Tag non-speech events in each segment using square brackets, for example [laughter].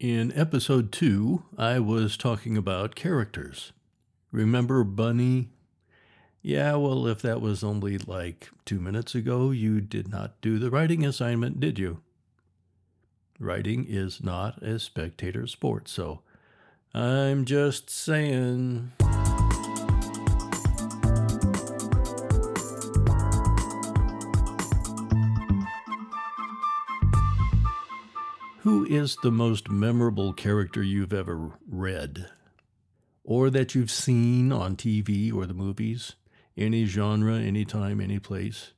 In episode two, I was talking about characters. Remember Bunny? Yeah, well, if that was only like two minutes ago, you did not do the writing assignment, did you? Writing is not a spectator sport, so I'm just saying. Who is the most memorable character you've ever read? Or that you've seen on TV or the movies? Any genre, any time, any place?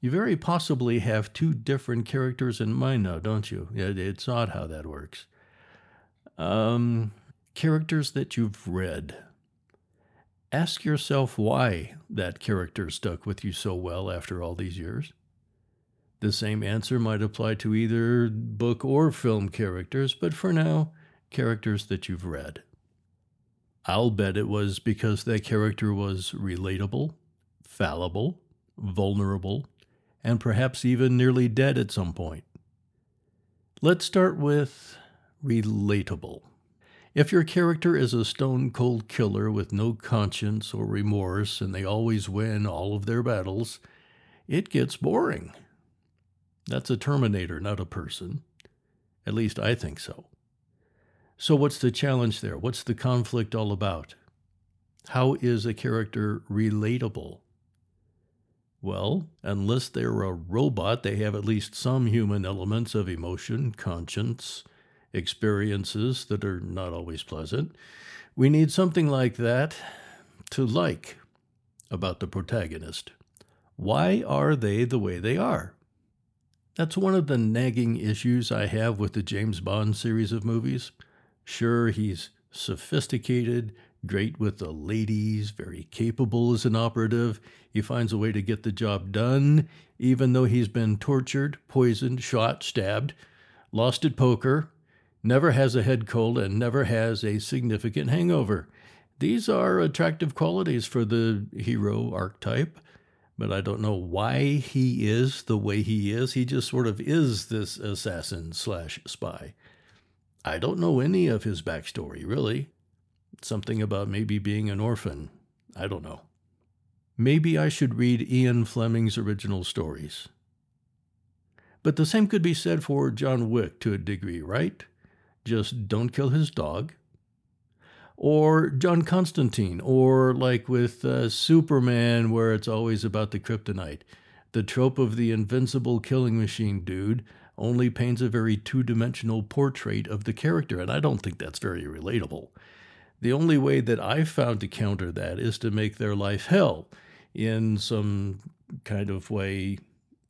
You very possibly have two different characters in mind now, don't you? It's odd how that works. Um, characters that you've read. Ask yourself why that character stuck with you so well after all these years. The same answer might apply to either book or film characters, but for now, characters that you've read. I'll bet it was because that character was relatable, fallible, vulnerable, and perhaps even nearly dead at some point. Let's start with relatable. If your character is a stone cold killer with no conscience or remorse and they always win all of their battles, it gets boring. That's a Terminator, not a person. At least I think so. So, what's the challenge there? What's the conflict all about? How is a character relatable? Well, unless they're a robot, they have at least some human elements of emotion, conscience, experiences that are not always pleasant. We need something like that to like about the protagonist. Why are they the way they are? That's one of the nagging issues I have with the James Bond series of movies. Sure, he's sophisticated, great with the ladies, very capable as an operative. He finds a way to get the job done, even though he's been tortured, poisoned, shot, stabbed, lost at poker, never has a head cold, and never has a significant hangover. These are attractive qualities for the hero archetype but I don't know why he is the way he is. He just sort of is this assassin slash spy. I don't know any of his backstory, really. Something about maybe being an orphan. I don't know. Maybe I should read Ian Fleming's original stories. But the same could be said for John Wick to a degree, right? Just don't kill his dog, or John Constantine, or like with uh, Superman, where it's always about the kryptonite. The trope of the invincible killing machine dude only paints a very two dimensional portrait of the character, and I don't think that's very relatable. The only way that I've found to counter that is to make their life hell in some kind of way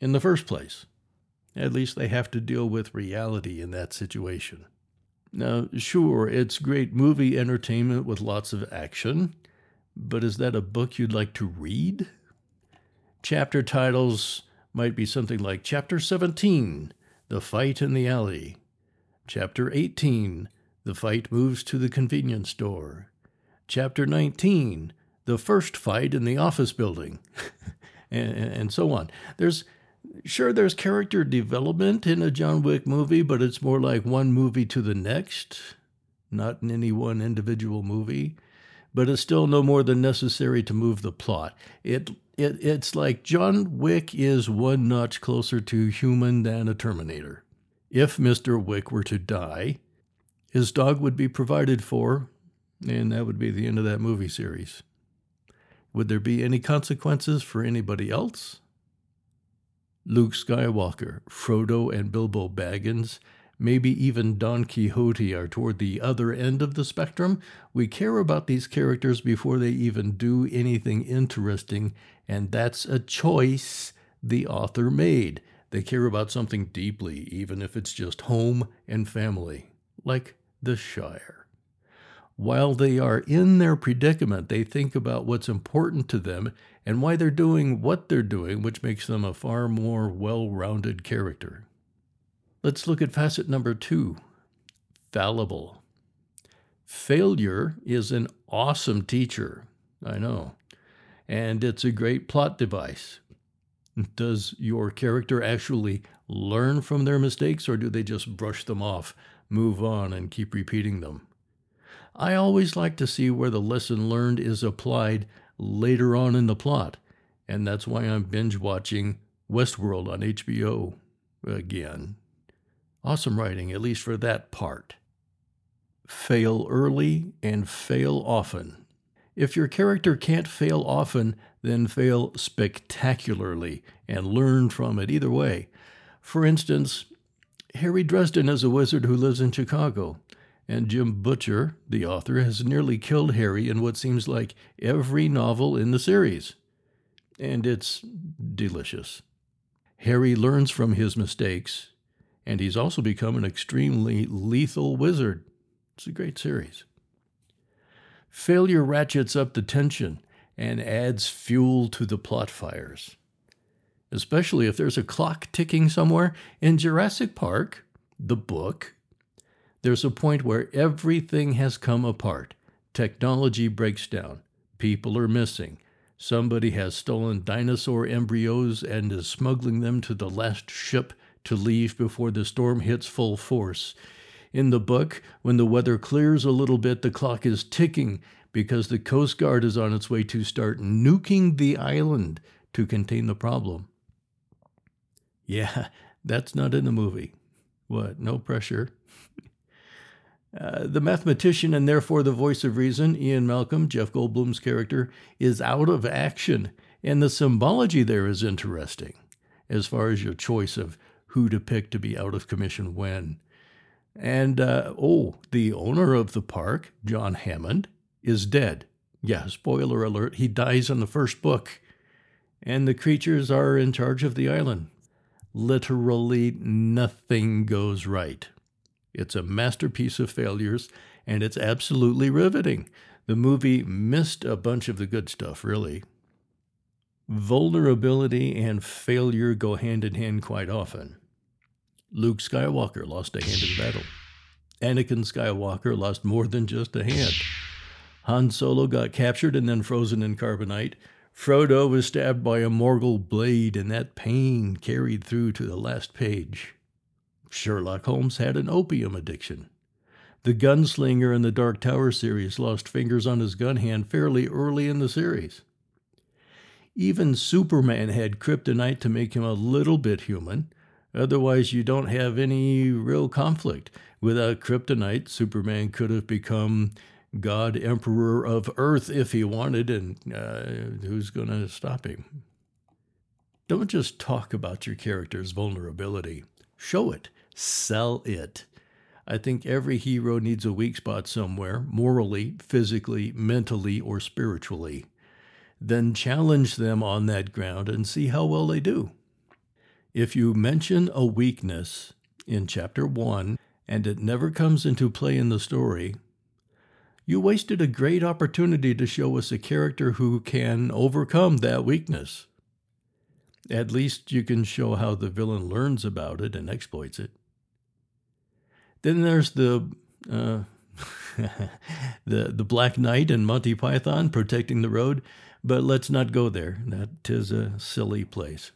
in the first place. At least they have to deal with reality in that situation. Now, sure, it's great movie entertainment with lots of action, but is that a book you'd like to read? Chapter titles might be something like Chapter 17 The Fight in the Alley, Chapter 18 The Fight Moves to the Convenience Store, Chapter 19 The First Fight in the Office Building, [laughs] and, and so on. There's Sure, there's character development in a John Wick movie, but it's more like one movie to the next, not in any one individual movie. But it's still no more than necessary to move the plot. It, it it's like John Wick is one notch closer to human than a Terminator. If Mr. Wick were to die, his dog would be provided for, and that would be the end of that movie series. Would there be any consequences for anybody else? Luke Skywalker, Frodo and Bilbo Baggins, maybe even Don Quixote are toward the other end of the spectrum. We care about these characters before they even do anything interesting, and that's a choice the author made. They care about something deeply, even if it's just home and family, like the Shire. While they are in their predicament, they think about what's important to them and why they're doing what they're doing, which makes them a far more well rounded character. Let's look at facet number two fallible. Failure is an awesome teacher, I know, and it's a great plot device. Does your character actually learn from their mistakes or do they just brush them off, move on, and keep repeating them? I always like to see where the lesson learned is applied later on in the plot, and that's why I'm binge watching Westworld on HBO again. Awesome writing, at least for that part. Fail early and fail often. If your character can't fail often, then fail spectacularly and learn from it either way. For instance, Harry Dresden is a wizard who lives in Chicago, and Jim Butcher, the author, has nearly killed Harry in what seems like every novel in the series. And it's delicious. Harry learns from his mistakes, and he's also become an extremely lethal wizard. It's a great series. Failure ratchets up the tension and adds fuel to the plot fires especially if there's a clock ticking somewhere. In Jurassic Park, the book, there's a point where everything has come apart. Technology breaks down, people are missing. Somebody has stolen dinosaur embryos and is smuggling them to the last ship to leave before the storm hits full force. In the book, when the weather clears a little bit, the clock is ticking because the Coast Guard is on its way to start nuking the island to contain the problem. Yeah, [laughs] that's not in the movie. What? No pressure. [laughs] Uh, the mathematician and therefore the voice of reason, Ian Malcolm, Jeff Goldblum's character, is out of action, and the symbology there is interesting as far as your choice of who to pick to be out of commission when. And, uh, oh, the owner of the park, John Hammond, is dead. Yeah, spoiler alert, he dies in the first book. And the creatures are in charge of the island literally nothing goes right. It's a masterpiece of failures, and it's absolutely riveting. The movie missed a bunch of the good stuff, really. Vulnerability and failure go hand in hand quite often. Luke Skywalker lost a hand in battle. Anakin Skywalker lost more than just a hand. Han Solo got captured and then frozen in carbonite. Frodo was stabbed by a Morgul blade, and that pain carried through to the last page. Sherlock Holmes had an opium addiction. The gunslinger in the Dark Tower series lost fingers on his gun hand fairly early in the series. Even Superman had kryptonite to make him a little bit human. Otherwise, you don't have any real conflict. Without kryptonite, Superman could have become God Emperor of Earth if he wanted, and uh, who's going to stop him? Don't just talk about your character's vulnerability, show it, sell it. I think every hero needs a weak spot somewhere, morally, physically, mentally, or spiritually. Then challenge them on that ground and see how well they do. If you mention a weakness in chapter 1 and it never comes into play in the story, you wasted a great opportunity to show us a character who can overcome that weakness. At least you can show how the villain learns about it and exploits it. Then there's the uh, [laughs] the the Black Knight and Monty Python protecting the road, but let's not go there. That is a silly place.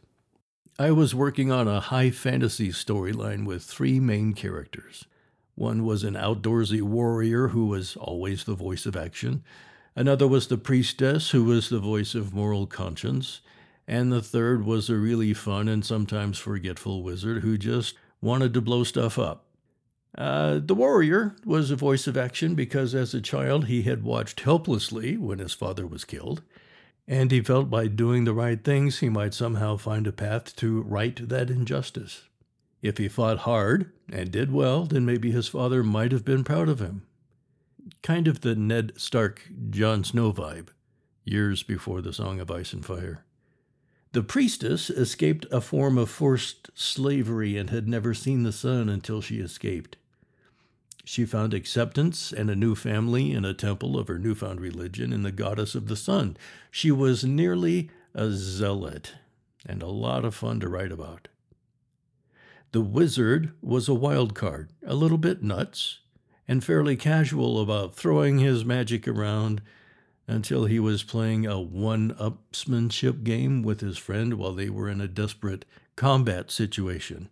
I was working on a high fantasy storyline with three main characters. One was an outdoorsy warrior who was always the voice of action. Another was the priestess who was the voice of moral conscience. And the third was a really fun and sometimes forgetful wizard who just wanted to blow stuff up. Uh, the warrior was a voice of action because as a child he had watched helplessly when his father was killed, and he felt by doing the right things he might somehow find a path to right that injustice. If he fought hard and did well, then maybe his father might have been proud of him. Kind of the Ned Stark, Jon Snow vibe, years before the Song of Ice and Fire. The priestess escaped a form of forced slavery and had never seen the sun until she escaped. She found acceptance and a new family in a temple of her newfound religion in the goddess of the sun. She was nearly a zealot and a lot of fun to write about. The wizard was a wild card, a little bit nuts, and fairly casual about throwing his magic around until he was playing a one upsmanship game with his friend while they were in a desperate combat situation.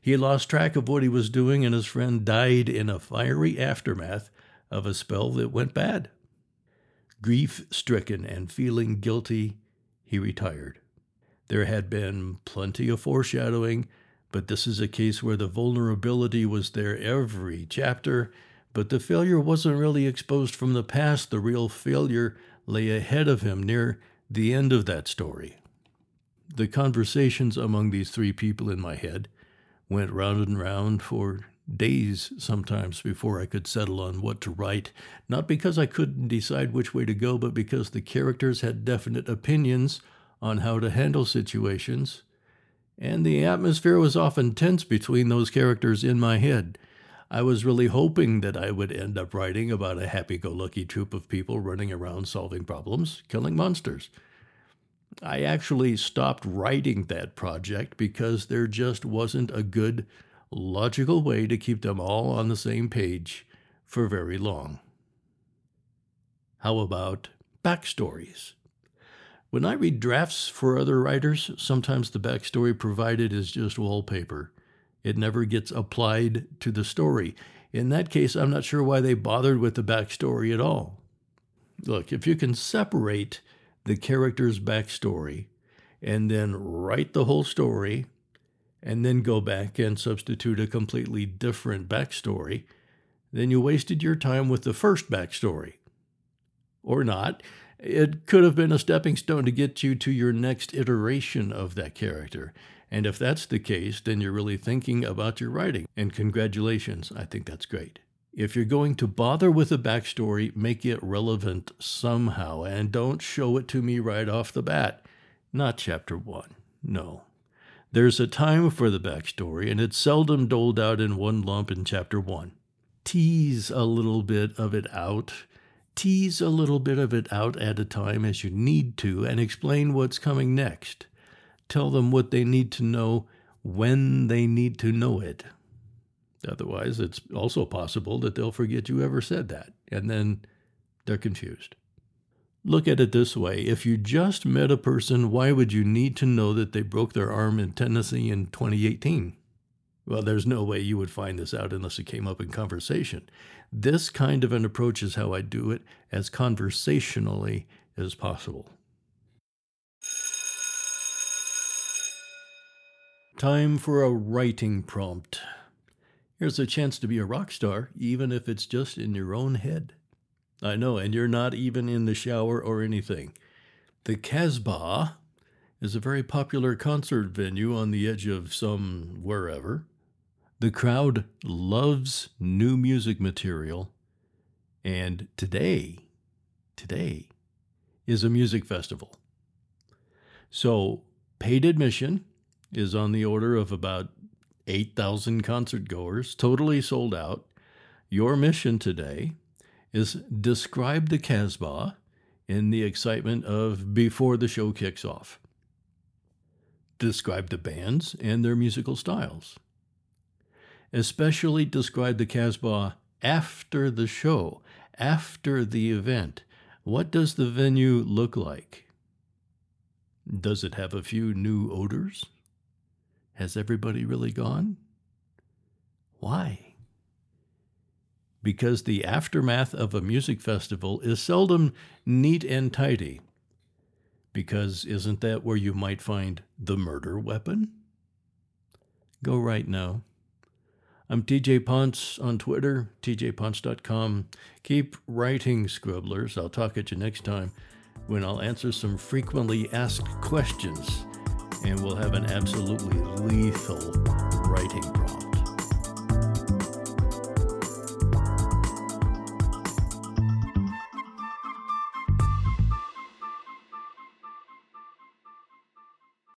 He lost track of what he was doing, and his friend died in a fiery aftermath of a spell that went bad. Grief stricken and feeling guilty, he retired. There had been plenty of foreshadowing, but this is a case where the vulnerability was there every chapter, but the failure wasn't really exposed from the past. The real failure lay ahead of him near the end of that story. The conversations among these three people in my head went round and round for days sometimes before I could settle on what to write, not because I couldn't decide which way to go, but because the characters had definite opinions on how to handle situations, and the atmosphere was often tense between those characters in my head. I was really hoping that I would end up writing about a happy go lucky troop of people running around solving problems, killing monsters. I actually stopped writing that project because there just wasn't a good, logical way to keep them all on the same page for very long. How about backstories? When I read drafts for other writers, sometimes the backstory provided is just wallpaper. It never gets applied to the story. In that case, I'm not sure why they bothered with the backstory at all. Look, if you can separate the character's backstory and then write the whole story and then go back and substitute a completely different backstory, then you wasted your time with the first backstory. Or not. It could have been a stepping stone to get you to your next iteration of that character. And if that's the case, then you're really thinking about your writing. And congratulations, I think that's great. If you're going to bother with a backstory, make it relevant somehow and don't show it to me right off the bat. Not chapter one. No. There's a time for the backstory, and it's seldom doled out in one lump in chapter one. Tease a little bit of it out. Tease a little bit of it out at a time as you need to, and explain what's coming next. Tell them what they need to know when they need to know it. Otherwise, it's also possible that they'll forget you ever said that, and then they're confused. Look at it this way if you just met a person, why would you need to know that they broke their arm in Tennessee in 2018? Well, there's no way you would find this out unless it came up in conversation. This kind of an approach is how I do it as conversationally as possible. Time for a writing prompt. Here's a chance to be a rock star, even if it's just in your own head. I know, and you're not even in the shower or anything. The Casbah is a very popular concert venue on the edge of some wherever. The crowd loves new music material, and today, today is a music festival. So, paid admission is on the order of about 8,000 concert goers, totally sold out. Your mission today is describe the Casbah in the excitement of before the show kicks off. Describe the bands and their musical styles. Especially describe the Casbah after the show, after the event. What does the venue look like? Does it have a few new odors? Has everybody really gone? Why? Because the aftermath of a music festival is seldom neat and tidy. Because isn't that where you might find the murder weapon? Go right now. I'm TJ Pontz on Twitter, tjpontz.com. Keep writing, scribblers. I'll talk at you next time when I'll answer some frequently asked questions and we'll have an absolutely lethal writing prompt.